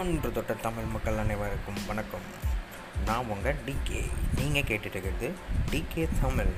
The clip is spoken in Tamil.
தொன்று தொட்ட தமிழ் மக்கள் அனைவருக்கும் வணக்கம். நான் உங்கள் டிகே நீங்கள் கேட்டுட்டு இருக்கிறது டிகே தமிழ்.